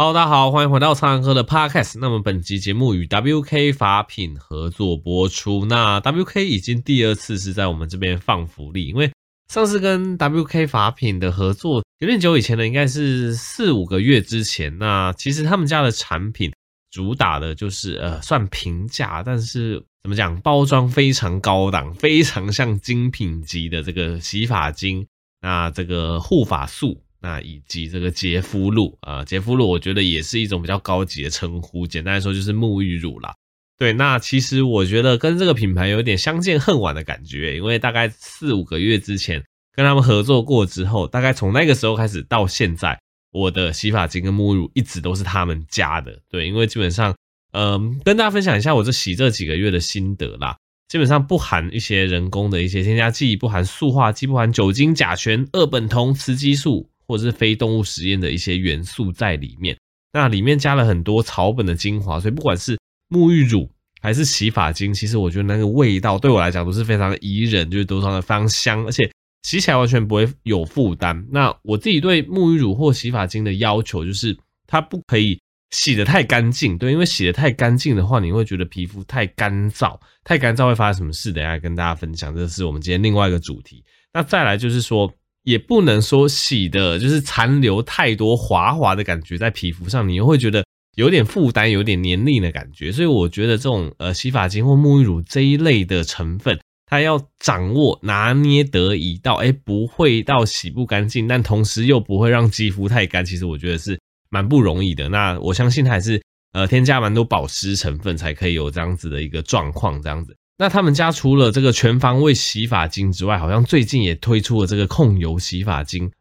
Hello，大家好，欢迎回到苍蓝鸽的 Podcast。那么本集节目与 WK 法品合作播出。那 WK 已经第二次是在我们这边放福利，因为上次跟 WK 法品的合作有点久以前了，应该是四五个月之前。那其实他们家的产品主打的就是呃算平价，但是怎么讲，包装非常高档，非常像精品级的这个洗发精，那这个护发素。那以及这个洁肤露啊，洁肤露我觉得也是一种比较高级的称呼，简单来说就是沐浴乳啦。对，那其实我觉得跟这个品牌有点相见恨晚的感觉，因为大概四五个月之前跟他们合作过之后，大概从那个时候开始到现在，我的洗发精跟沐浴乳一直都是他们家的。对，因为基本上，嗯，跟大家分享一下我这洗这几个月的心得啦。基本上不含一些人工的一些添加剂，不含塑化剂，不含酒精、甲醛、二苯酮、雌激素。或者是非动物实验的一些元素在里面，那里面加了很多草本的精华，所以不管是沐浴乳还是洗发精，其实我觉得那个味道对我来讲都是非常宜人，就是都非常的非常香，而且洗起来完全不会有负担。那我自己对沐浴乳或洗发精的要求就是，它不可以洗得太干净，对，因为洗得太干净的话，你会觉得皮肤太干燥，太干燥会发生什么事？等下跟大家分享，这是我们今天另外一个主题。那再来就是说。也不能说洗的就是残留太多滑滑的感觉在皮肤上，你又会觉得有点负担，有点黏腻的感觉。所以我觉得这种呃洗发精或沐浴乳这一类的成分，它要掌握拿捏得宜到，哎，不会到洗不干净，但同时又不会让肌肤太干。其实我觉得是蛮不容易的。那我相信它还是呃添加蛮多保湿成分，才可以有这样子的一个状况，这样子。那他们家除了这个全方位洗发精之外，好像最近也推出了这个控油洗发精。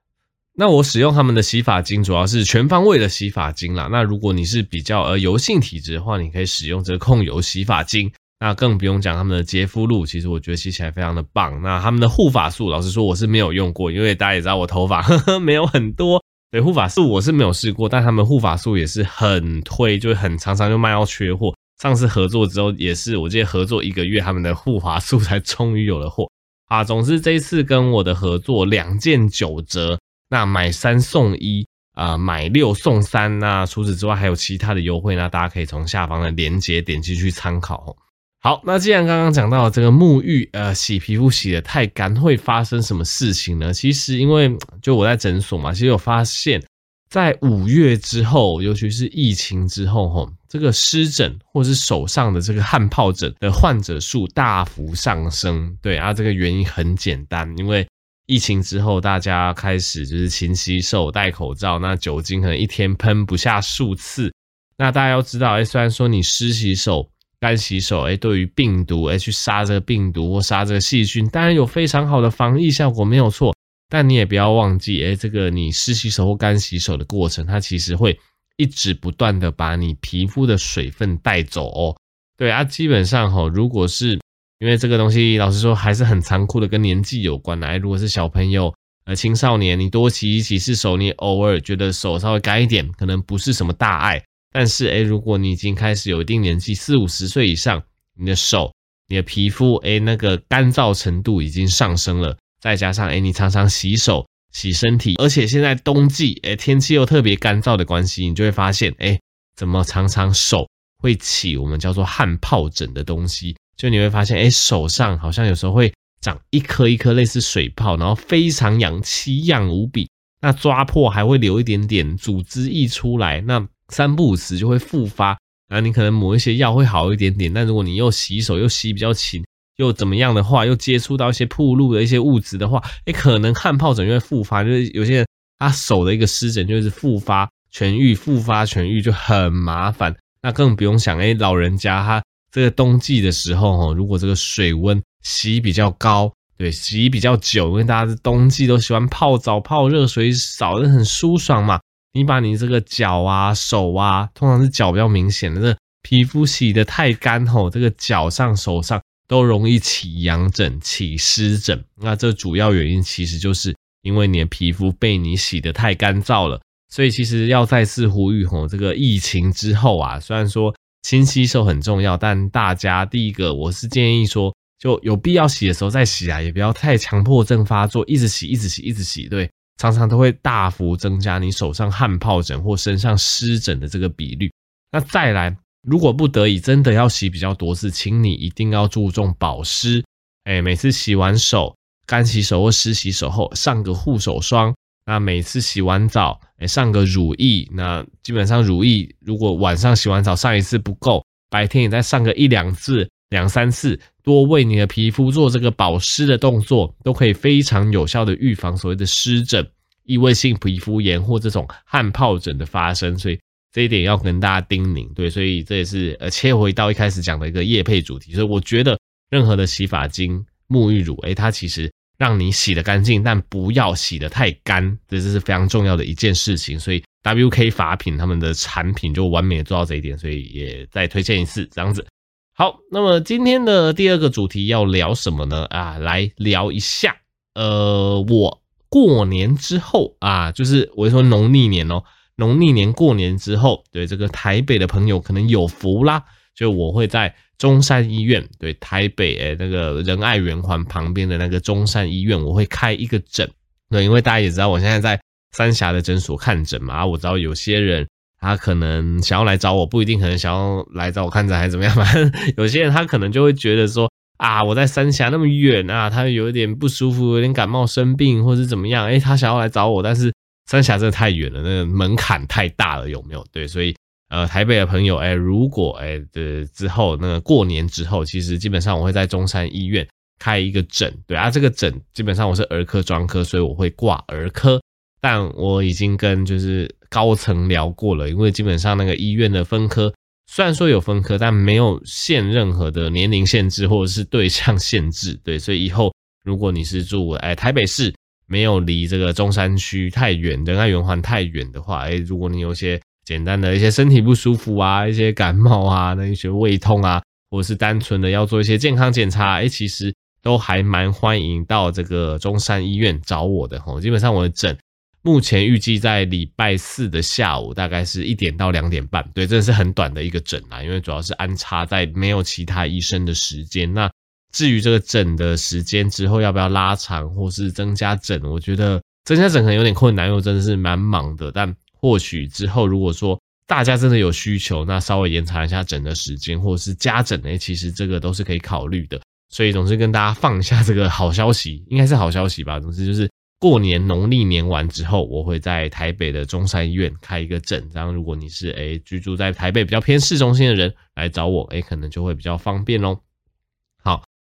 那我使用他们的洗发精主要是全方位的洗发精啦。那如果你是比较呃油性体质的话，你可以使用这个控油洗发精。那更不用讲他们的洁肤露，其实我觉得洗起来非常的棒。那他们的护发素，老实说我是没有用过，因为大家也知道我头发 呵呵没有很多，对护发素我是没有试过，但他们护发素也是很推，就很常常就卖到缺货。上次合作之后也是，我记得合作一个月，他们的护发素才终于有了货 啊。总之这一次跟我的合作两件九折，那买三送一啊，买六送三。那除此之外还有其他的优惠，那大家可以从下方的链接点击去参考。好，那既然刚刚讲到这个沐浴，呃，洗皮肤洗得太干会发生什么事情呢？其实因为就我在诊所嘛，其实有发现。在五月之后，尤其是疫情之后，吼，这个湿疹或是手上的这个汗疱疹的患者数大幅上升。对啊，这个原因很简单，因为疫情之后，大家开始就是勤洗手、戴口罩，那酒精可能一天喷不下数次。那大家要知道，哎，虽然说你湿洗手、干洗手，哎，对于病毒，哎，去杀这个病毒或杀这个细菌，当然有非常好的防疫效果，没有错。但你也不要忘记，哎，这个你湿洗手或干洗手的过程，它其实会一直不断的把你皮肤的水分带走哦。对啊，基本上哈，如果是因为这个东西，老实说还是很残酷的，跟年纪有关的。哎，如果是小朋友、呃青少年，你多洗几次手，你偶尔觉得手稍微干一点，可能不是什么大碍。但是哎，如果你已经开始有一定年纪，四五十岁以上，你的手、你的皮肤，哎，那个干燥程度已经上升了。再加上，哎，你常常洗手、洗身体，而且现在冬季，哎，天气又特别干燥的关系，你就会发现，哎，怎么常常手会起我们叫做汗疱疹的东西？就你会发现，哎，手上好像有时候会长一颗一颗类似水泡，然后非常痒，奇痒无比。那抓破还会留一点点组织溢出来，那三不五时就会复发。那你可能抹一些药会好一点点，但如果你又洗手又洗比较勤。又怎么样的话，又接触到一些暴露的一些物质的话，诶，可能汗疱疹就会复发。就是有些人他手的一个湿疹就是复发痊愈，复发痊愈就很麻烦。那更不用想，诶，老人家他这个冬季的时候，哈，如果这个水温洗比较高，对，洗比较久，因为大家是冬季都喜欢泡澡、泡热水澡，的很舒爽嘛。你把你这个脚啊、手啊，通常是脚比较明显的，这皮肤洗得太干，吼，这个脚上、手上。都容易起痒疹、起湿疹，那这主要原因其实就是因为你的皮肤被你洗得太干燥了。所以其实要再次呼吁吼，这个疫情之后啊，虽然说勤洗手很重要，但大家第一个我是建议说，就有必要洗的时候再洗啊，也不要太强迫症发作，一直洗、一直洗、一直洗。对，常常都会大幅增加你手上汗疱疹或身上湿疹的这个比率。那再来，如果不得已真的要洗比较多次，请你一定要注重保湿。哎，每次洗完手，干洗手或湿洗手后上个护手霜。那每次洗完澡，哎，上个乳液。那基本上乳液，如果晚上洗完澡上一次不够，白天也再上个一两次、两三次，多为你的皮肤做这个保湿的动作，都可以非常有效的预防所谓的湿疹、异位性皮肤炎或这种汗疱疹的发生。所以这一点要跟大家叮咛，对，所以这也是呃切回到一开始讲的一个业配主题。所以我觉得任何的洗发精、沐浴乳，哎，它其实。让你洗得干净，但不要洗得太干，这是非常重要的一件事情。所以 WK 法品他们的产品就完美的做到这一点，所以也再推荐一次这样子。好，那么今天的第二个主题要聊什么呢？啊，来聊一下，呃，我过年之后啊，就是我说农历年哦，农历年过年之后，对这个台北的朋友可能有福啦，就我会在。中山医院，对，台北诶、那个仁爱圆环旁边的那个中山医院，我会开一个诊，对，因为大家也知道我现在在三峡的诊所看诊嘛，我知道有些人他可能想要来找我，不一定可能想要来找我看诊还是怎么样，反正 有些人他可能就会觉得说啊，我在三峡那么远啊，他有一点不舒服，有点感冒生病或是怎么样，诶、他想要来找我，但是三峡真的太远了，那个门槛太大了，有没有？对，所以。呃，台北的朋友，哎，如果哎的之后那个过年之后，其实基本上我会在中山医院开一个诊，对啊，这个诊基本上我是儿科专科，所以我会挂儿科，但我已经跟就是高层聊过了，因为基本上那个医院的分科虽然说有分科，但没有限任何的年龄限制或者是对象限制，对，所以以后如果你是住哎台北市，没有离这个中山区太远，仁爱圆环太远的话，哎，如果你有些。简单的一些身体不舒服啊，一些感冒啊，那一些胃痛啊，或者是单纯的要做一些健康检查，哎，其实都还蛮欢迎到这个中山医院找我的吼。基本上我的诊目前预计在礼拜四的下午，大概是一点到两点半，对，真的是很短的一个诊啊，因为主要是安插在没有其他医生的时间。那至于这个诊的时间之后要不要拉长，或是增加诊，我觉得增加诊可能有点困难，因为真的是蛮忙的，但。或许之后，如果说大家真的有需求，那稍微延长一下诊的时间，或者是加诊呢，其实这个都是可以考虑的。所以总是跟大家放一下这个好消息，应该是好消息吧。总之就是过年农历年完之后，我会在台北的中山医院开一个诊。然后如果你是诶居住在台北比较偏市中心的人来找我，诶可能就会比较方便哦。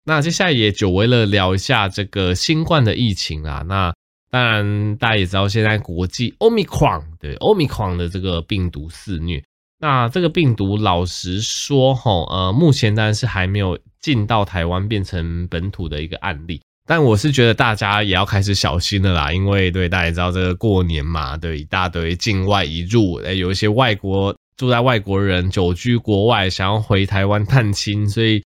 那接下来也久违了聊一下这个新冠的疫情啊，那。当然，大家也知道，现在国际 Omicron 对 Omicron 的这个病毒肆虐。那这个病毒，老实说，哈，呃，目前当然是还没有进到台湾变成本土的一个案例。但我是觉得大家也要开始小心了啦，因为对大家也知道，这个过年嘛，对一大堆境外移入，诶，有一些外国住在外国人久居国外，想要回台湾探亲，所以。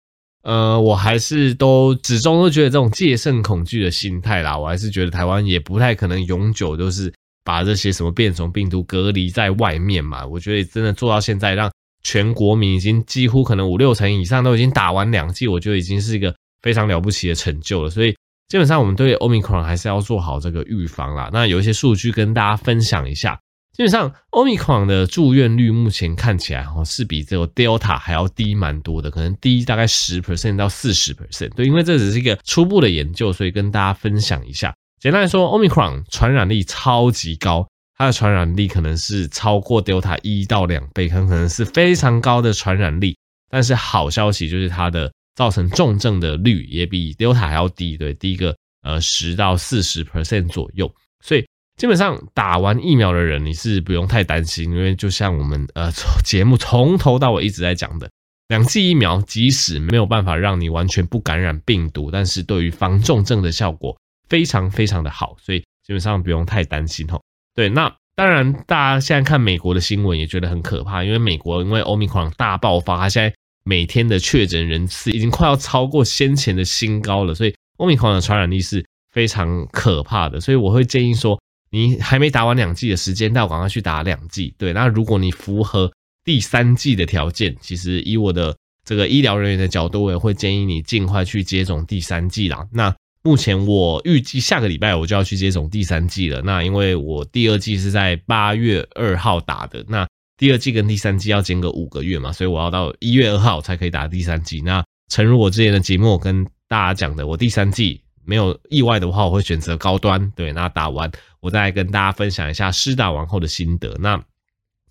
呃，我还是都始终都觉得这种戒慎恐惧的心态啦，我还是觉得台湾也不太可能永久都是把这些什么变种病毒隔离在外面嘛。我觉得真的做到现在，让全国民已经几乎可能五六成以上都已经打完两剂，我觉得已经是一个非常了不起的成就了。所以基本上我们对 Omicron 还是要做好这个预防啦。那有一些数据跟大家分享一下。基本上，Omicron 的住院率目前看起来哈是比这个 Delta 还要低蛮多的，可能低大概十 percent 到四十 percent。对，因为这只是一个初步的研究，所以跟大家分享一下。简单来说，Omicron 传染力超级高，它的传染力可能是超过 Delta 一到两倍，可能可能是非常高的传染力。但是好消息就是它的造成重症的率也比 Delta 还要低，对，低个呃十到四十 percent 左右，所以。基本上打完疫苗的人，你是不用太担心，因为就像我们呃 节目从头到尾一直在讲的，两剂疫苗即使没有办法让你完全不感染病毒，但是对于防重症的效果非常非常的好，所以基本上不用太担心吼。对，那当然大家现在看美国的新闻也觉得很可怕，因为美国因为 Omicron 大爆发，它现在每天的确诊人次已经快要超过先前的新高了，所以 Omicron 的传染力是非常可怕的，所以我会建议说。你还没打完两剂的时间，那我赶快去打两剂。对，那如果你符合第三剂的条件，其实以我的这个医疗人员的角度，我也会建议你尽快去接种第三剂啦。那目前我预计下个礼拜我就要去接种第三剂了。那因为我第二剂是在八月二号打的，那第二剂跟第三剂要间隔五个月嘛，所以我要到一月二号才可以打第三剂。那诚如我之前的节目跟大家讲的，我第三剂没有意外的话，我会选择高端。对，那打完我再跟大家分享一下施打完后的心得。那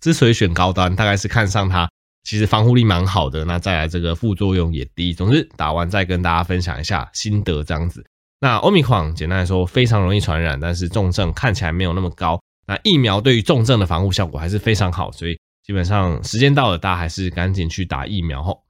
之所以选高端，大概是看上它。其实防护力蛮好的，那再来这个副作用也低。总之打完再跟大家分享一下心得这样子。那 Omicron 简单来说非常容易传染，但是重症看起来没有那么高。那疫苗对于重症的防护效果还是非常好，所以基本上时间到了，大家还是赶紧去打疫苗吼。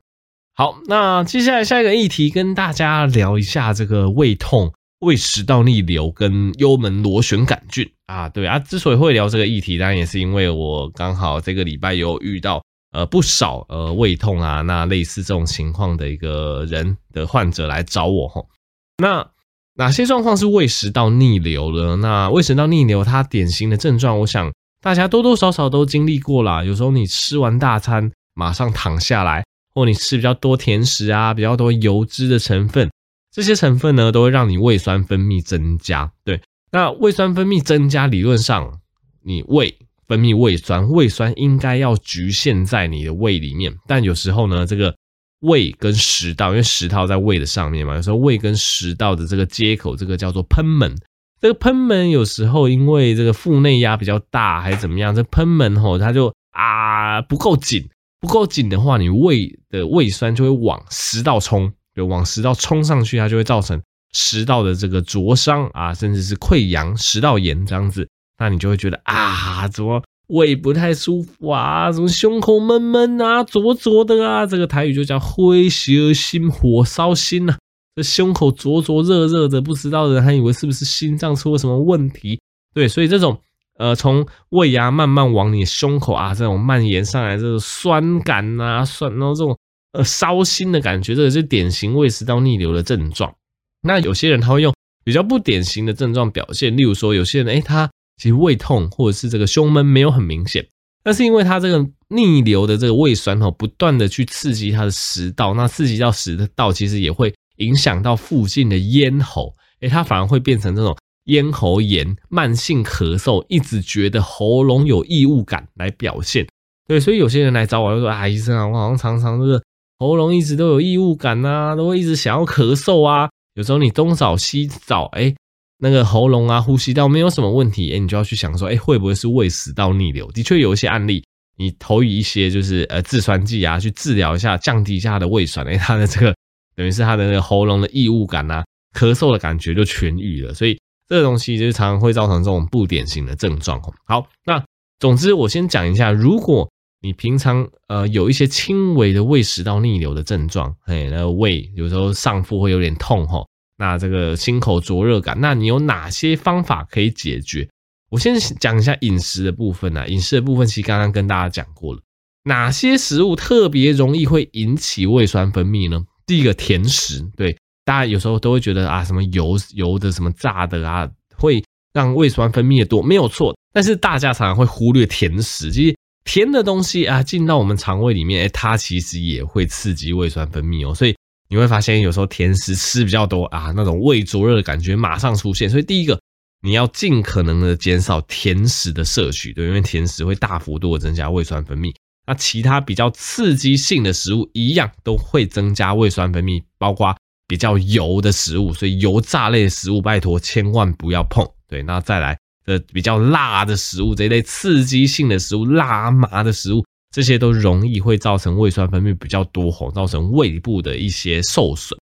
好，那接下来下一个议题跟大家聊一下这个胃痛、胃食道逆流跟幽门螺旋杆菌啊。对啊，之所以会聊这个议题，当然也是因为我刚好这个礼拜有遇到。呃，不少呃胃痛啊，那类似这种情况的一个人的患者来找我吼。那哪些状况是胃食道逆流呢？那胃食道逆流它典型的症状，我想大家多多少少都经历过啦。有时候你吃完大餐马上躺下来，或你吃比较多甜食啊，比较多油脂的成分，这些成分呢都会让你胃酸分泌增加。对，那胃酸分泌增加，理论上你胃。分泌胃酸，胃酸应该要局限在你的胃里面，但有时候呢，这个胃跟食道，因为食道在胃的上面嘛，有时候胃跟食道的这个接口，这个叫做喷门，这个喷门有时候因为这个腹内压比较大，还是怎么样，这喷门吼它就啊不够紧，不够紧的话，你胃的胃酸就会往食道冲，就往食道冲上去，它就会造成食道的这个灼伤啊，甚至是溃疡、食道炎这样子。那你就会觉得啊，怎么胃不太舒服啊？怎么胸口闷闷啊，灼灼的啊？这个台语就叫火烧心，火烧心呐。这胸口灼灼热热的，不知道的人还以为是不是心脏出了什么问题？对，所以这种呃，从胃啊慢慢往你胸口啊，这种蔓延上来，这种酸感啊，酸，然后这种呃烧心的感觉，这个是典型胃食道逆流的症状。那有些人他会用比较不典型的症状表现，例如说有些人诶他。其实胃痛或者是这个胸闷没有很明显，但是因为他这个逆流的这个胃酸哦，不断的去刺激他的食道，那刺激到食道，其实也会影响到附近的咽喉，诶，它反而会变成这种咽喉炎、慢性咳嗽，一直觉得喉咙有异物感来表现。对，所以有些人来找我就说啊，医生啊，我好像常常这个喉咙一直都有异物感啊，都会一直想要咳嗽啊，有时候你东找西找，诶那个喉咙啊，呼吸道没有什么问题，哎，你就要去想说，哎，会不会是胃食道逆流？的确有一些案例，你投以一些就是呃制酸剂啊，去治疗一下，降低一下他的胃酸，哎，他的这个等于是他的那个喉咙的异物感啊，咳嗽的感觉就痊愈了。所以这个东西就常常会造成这种不典型的症状。好，那总之我先讲一下，如果你平常呃有一些轻微的胃食道逆流的症状，哎，那个胃有时候上腹会有点痛吼。那这个心口灼热感，那你有哪些方法可以解决？我先讲一下饮食的部分啊。饮食的部分其实刚刚跟大家讲过了，哪些食物特别容易会引起胃酸分泌呢？第一个甜食，对，大家有时候都会觉得啊，什么油油的、什么炸的啊，会让胃酸分泌的多，没有错。但是大家常常会忽略甜食，其实甜的东西啊，进到我们肠胃里面，哎，它其实也会刺激胃酸分泌哦，所以。你会发现，有时候甜食吃比较多啊，那种胃灼热的感觉马上出现。所以第一个，你要尽可能的减少甜食的摄取，对，因为甜食会大幅度的增加胃酸分泌。那其他比较刺激性的食物一样都会增加胃酸分泌，包括比较油的食物，所以油炸类的食物拜托千万不要碰。对，那再来的比较辣的食物，这一类刺激性的食物，辣麻的食物。这些都容易会造成胃酸分泌比较多，吼，造成胃部的一些受损。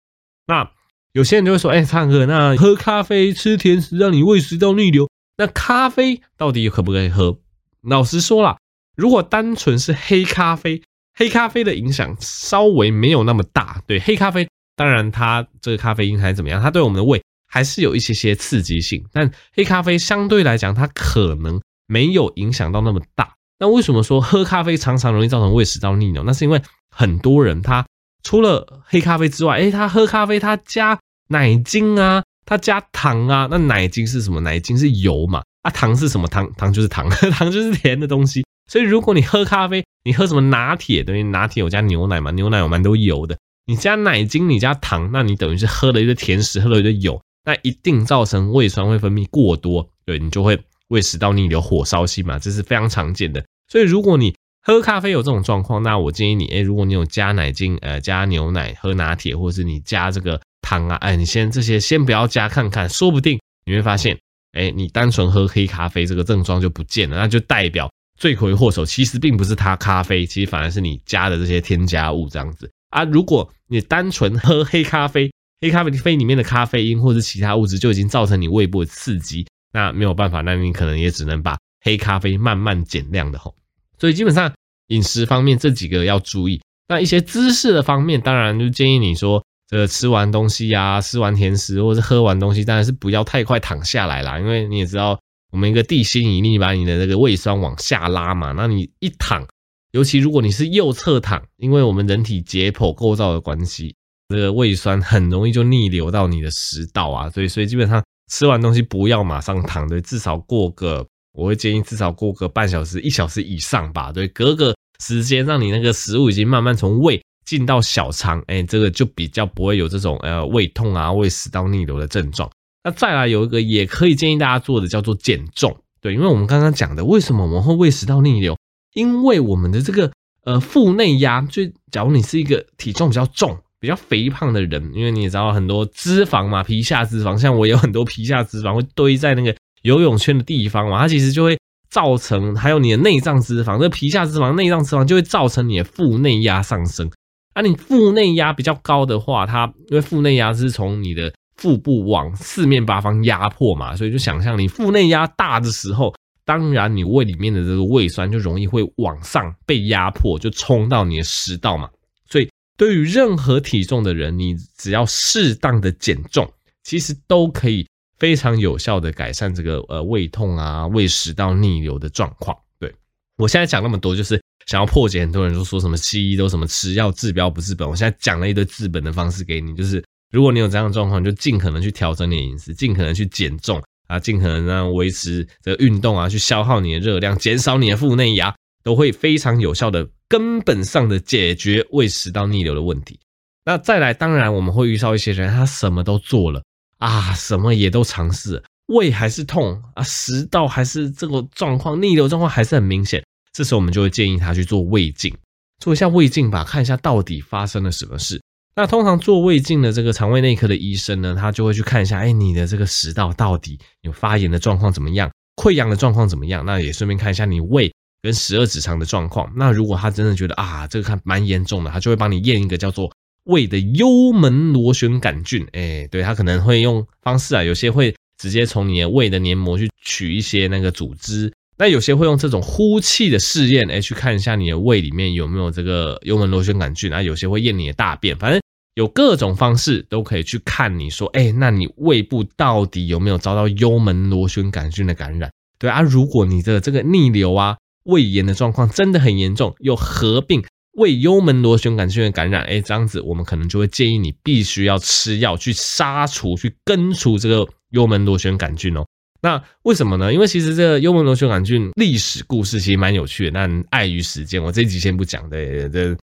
那有些人就会说，哎，灿哥，那喝咖啡、吃甜食让你胃食道逆流，那咖啡到底可不可以喝？老实说啦，如果单纯是黑咖啡，黑咖啡的影响稍微没有那么大。对，黑咖啡当然它这个咖啡因还是怎么样，它对我们的胃还是有一些些刺激性，但黑咖啡相对来讲，它可能没有影响到那么大。那为什么说喝咖啡常常容易造成胃食道逆流？那是因为很多人他除了黑咖啡之外，诶，他喝咖啡他加奶精啊，他加糖啊。那奶精是什么？奶精是油嘛？啊，糖是什么？糖糖就是糖，糖就是甜的东西。所以如果你喝咖啡，你喝什么拿铁？等于拿铁有加牛奶嘛？牛奶有蛮多油的。你加奶精，你加糖，那你等于是喝了一个甜食，喝了一个油。那一定造成胃酸会分泌过多，对，你就会胃食道逆流、火烧心嘛，这是非常常见的。所以如果你喝咖啡有这种状况，那我建议你，诶，如果你有加奶精，呃，加牛奶喝拿铁，或者是你加这个糖啊，哎，你先这些先不要加看看，说不定你会发现，诶，你单纯喝黑咖啡这个症状就不见了，那就代表罪魁祸首其实并不是它咖啡，其实反而是你加的这些添加物这样子啊。如果你单纯喝黑咖啡，黑咖啡里面的咖啡因或者是其他物质就已经造成你胃部的刺激，那没有办法，那你可能也只能把黑咖啡慢慢减量的吼。所以基本上饮食方面这几个要注意，那一些姿势的方面，当然就建议你说，这个吃完东西呀、啊，吃完甜食或者是喝完东西，当然是不要太快躺下来啦，因为你也知道，我们一个地心引力把你的这个胃酸往下拉嘛，那你一躺，尤其如果你是右侧躺，因为我们人体解剖构造的关系，这个胃酸很容易就逆流到你的食道啊，所以所以基本上吃完东西不要马上躺，对，至少过个。我会建议至少过个半小时、一小时以上吧，对，隔个时间让你那个食物已经慢慢从胃进到小肠，哎，这个就比较不会有这种呃胃痛啊、胃食道逆流的症状。那再来有一个也可以建议大家做的叫做减重，对，因为我们刚刚讲的为什么我们会胃食道逆流，因为我们的这个呃腹内压，就假如你是一个体重比较重、比较肥胖的人，因为你也知道很多脂肪嘛，皮下脂肪，像我有很多皮下脂肪会堆在那个。游泳圈的地方嘛，它其实就会造成，还有你的内脏脂肪，这皮下脂肪、内脏脂肪就会造成你的腹内压上升。啊，你腹内压比较高的话，它因为腹内压是从你的腹部往四面八方压迫嘛，所以就想象你腹内压大的时候，当然你胃里面的这个胃酸就容易会往上被压迫，就冲到你的食道嘛。所以对于任何体重的人，你只要适当的减重，其实都可以。非常有效的改善这个呃胃痛啊、胃食道逆流的状况。对，我现在讲那么多，就是想要破解很多人都说什么西医都什么吃药治标不治本。我现在讲了一堆治本的方式给你，就是如果你有这样的状况，就尽可能去调整你的饮食，尽可能去减重啊，尽可能让维持这运动啊，去消耗你的热量，减少你的腹内压，都会非常有效的根本上的解决胃食道逆流的问题。那再来，当然我们会遇到一些人，他什么都做了。啊，什么也都尝试，胃还是痛啊，食道还是这个状况，逆流状况还是很明显。这时候我们就会建议他去做胃镜，做一下胃镜吧，看一下到底发生了什么事。那通常做胃镜的这个肠胃内科的医生呢，他就会去看一下，哎，你的这个食道到底有发炎的状况怎么样，溃疡的状况怎么样？那也顺便看一下你胃跟十二指肠的状况。那如果他真的觉得啊，这个看蛮严重的，他就会帮你验一个叫做。胃的幽门螺旋杆菌，哎，对，他可能会用方式啊，有些会直接从你的胃的黏膜去取一些那个组织，那有些会用这种呼气的试验，哎，去看一下你的胃里面有没有这个幽门螺旋杆菌啊，有些会验你的大便，反正有各种方式都可以去看你说，哎，那你胃部到底有没有遭到幽门螺旋杆菌的感染？对啊，如果你的这个逆流啊、胃炎的状况真的很严重，又合并。胃幽门螺旋杆菌的感染，哎，这样子我们可能就会建议你必须要吃药去杀除、去根除这个幽门螺旋杆菌哦。那为什么呢？因为其实这个幽门螺旋杆菌历史故事其实蛮有趣的，但碍于时间，我这一集先不讲，对，这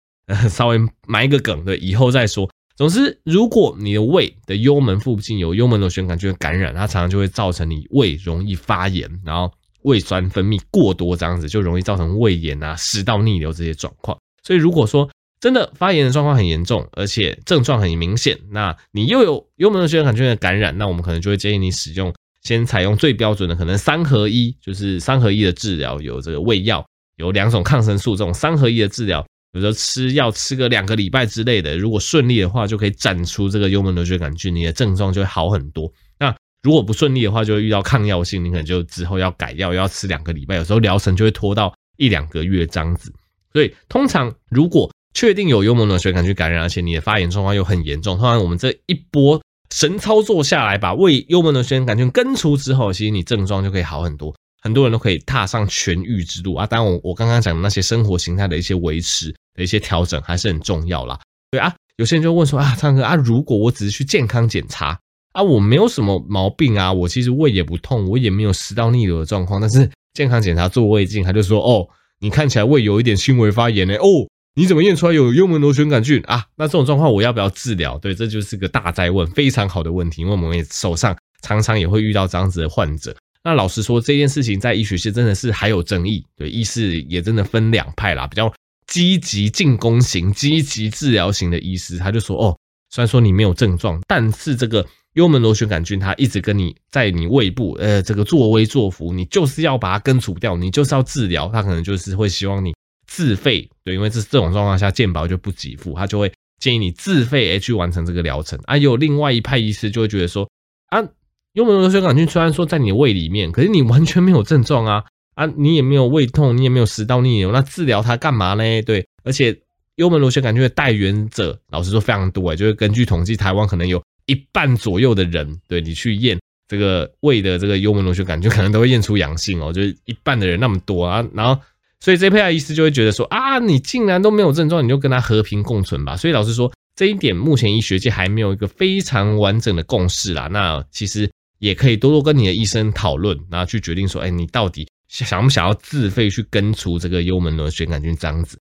稍微埋一个梗，对，以后再说。总之，如果你的胃的幽门附近有幽门螺旋杆菌的感染，它常常就会造成你胃容易发炎，然后胃酸分泌过多，这样子就容易造成胃炎啊、食道逆流这些状况。所以，如果说真的发炎的状况很严重，而且症状很明显，那你又有幽门螺旋杆菌的感染，那我们可能就会建议你使用，先采用最标准的，可能三合一，就是三合一的治疗，有这个胃药，有两种抗生素，这种三合一的治疗，比如说吃药吃个两个礼拜之类的，如果顺利的话，就可以斩出这个幽门螺旋杆菌，你的症状就会好很多。那如果不顺利的话，就会遇到抗药性，你可能就之后要改药，要吃两个礼拜，有时候疗程就会拖到一两个月这样子。所以，通常如果确定有幽门螺旋杆菌感染，而且你的发炎状况又很严重，通常我们这一波神操作下来，把胃幽门螺旋杆菌根除之后，其实你症状就可以好很多，很多人都可以踏上痊愈之路啊。当然，我我刚刚讲的那些生活形态的一些维持的一些调整还是很重要啦。对啊，有些人就问说啊，苍哥啊，如果我只是去健康检查啊，我没有什么毛病啊，我其实胃也不痛，我也没有食道逆流的状况，但是健康检查做胃镜，他就说哦。你看起来胃有一点轻微发炎呢，哦，你怎么验出来有幽门螺旋杆菌啊？那这种状况我要不要治疗？对，这就是个大哉问，非常好的问题，因为我们也手上常常也会遇到这样子的患者。那老实说，这件事情在医学界真的是还有争议，对，医师也真的分两派啦，比较积极进攻型、积极治疗型的医师，他就说哦，虽然说你没有症状，但是这个幽门螺旋杆菌它一直跟你在你胃部，呃，这个作威作福，你就是要把它根除掉，你就是要治疗，他可能就是会希望你。自费对，因为这这种状况下健保就不给付，他就会建议你自费去完成这个疗程啊。有另外一派医师就会觉得说啊，幽门螺旋杆菌虽然说在你胃里面，可是你完全没有症状啊啊，你也没有胃痛，你也没有食道逆流，那治疗它干嘛呢？对，而且幽门螺旋杆菌的带原者，老实说非常多哎，就是根据统计，台湾可能有一半左右的人，对你去验这个胃的这个幽门螺旋杆菌，可能都会验出阳性哦，就是一半的人那么多啊，然后。所以这派医师就会觉得说啊，你竟然都没有症状，你就跟他和平共存吧。所以老实说，这一点目前医学界还没有一个非常完整的共识啦。那其实也可以多多跟你的医生讨论，然后去决定说，哎，你到底想不想要自费去根除这个幽门螺旋杆菌这样子？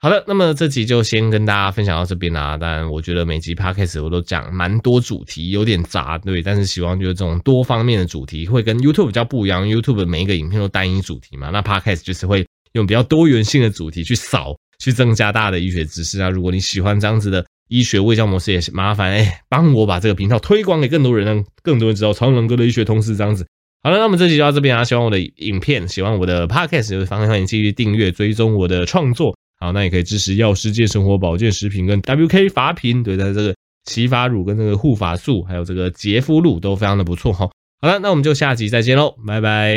好的，那么这集就先跟大家分享到这边啦。当然，我觉得每集 podcast 我都讲蛮多主题，有点杂，对，但是希望就是这种多方面的主题会跟 YouTube 比较不一样。YouTube 每一个影片都单一主题嘛，那 podcast 就是会。用比较多元性的主题去扫，去增加大家的医学知识啊！如果你喜欢这样子的医学卫教模式，也是麻烦哎，帮我把这个频道推广给更多人，让更多人知道超人哥的医学通识这样子。好了，那么这集就到这边啊！喜欢我的影片，喜欢我的 podcast，就欢迎继续订阅追踪我的创作。好，那也可以支持药师界生活保健食品跟 WK 发品，对，在这个洗发乳跟这个护发素，还有这个洁肤露都非常的不错哈。好了，那我们就下集再见喽，拜拜。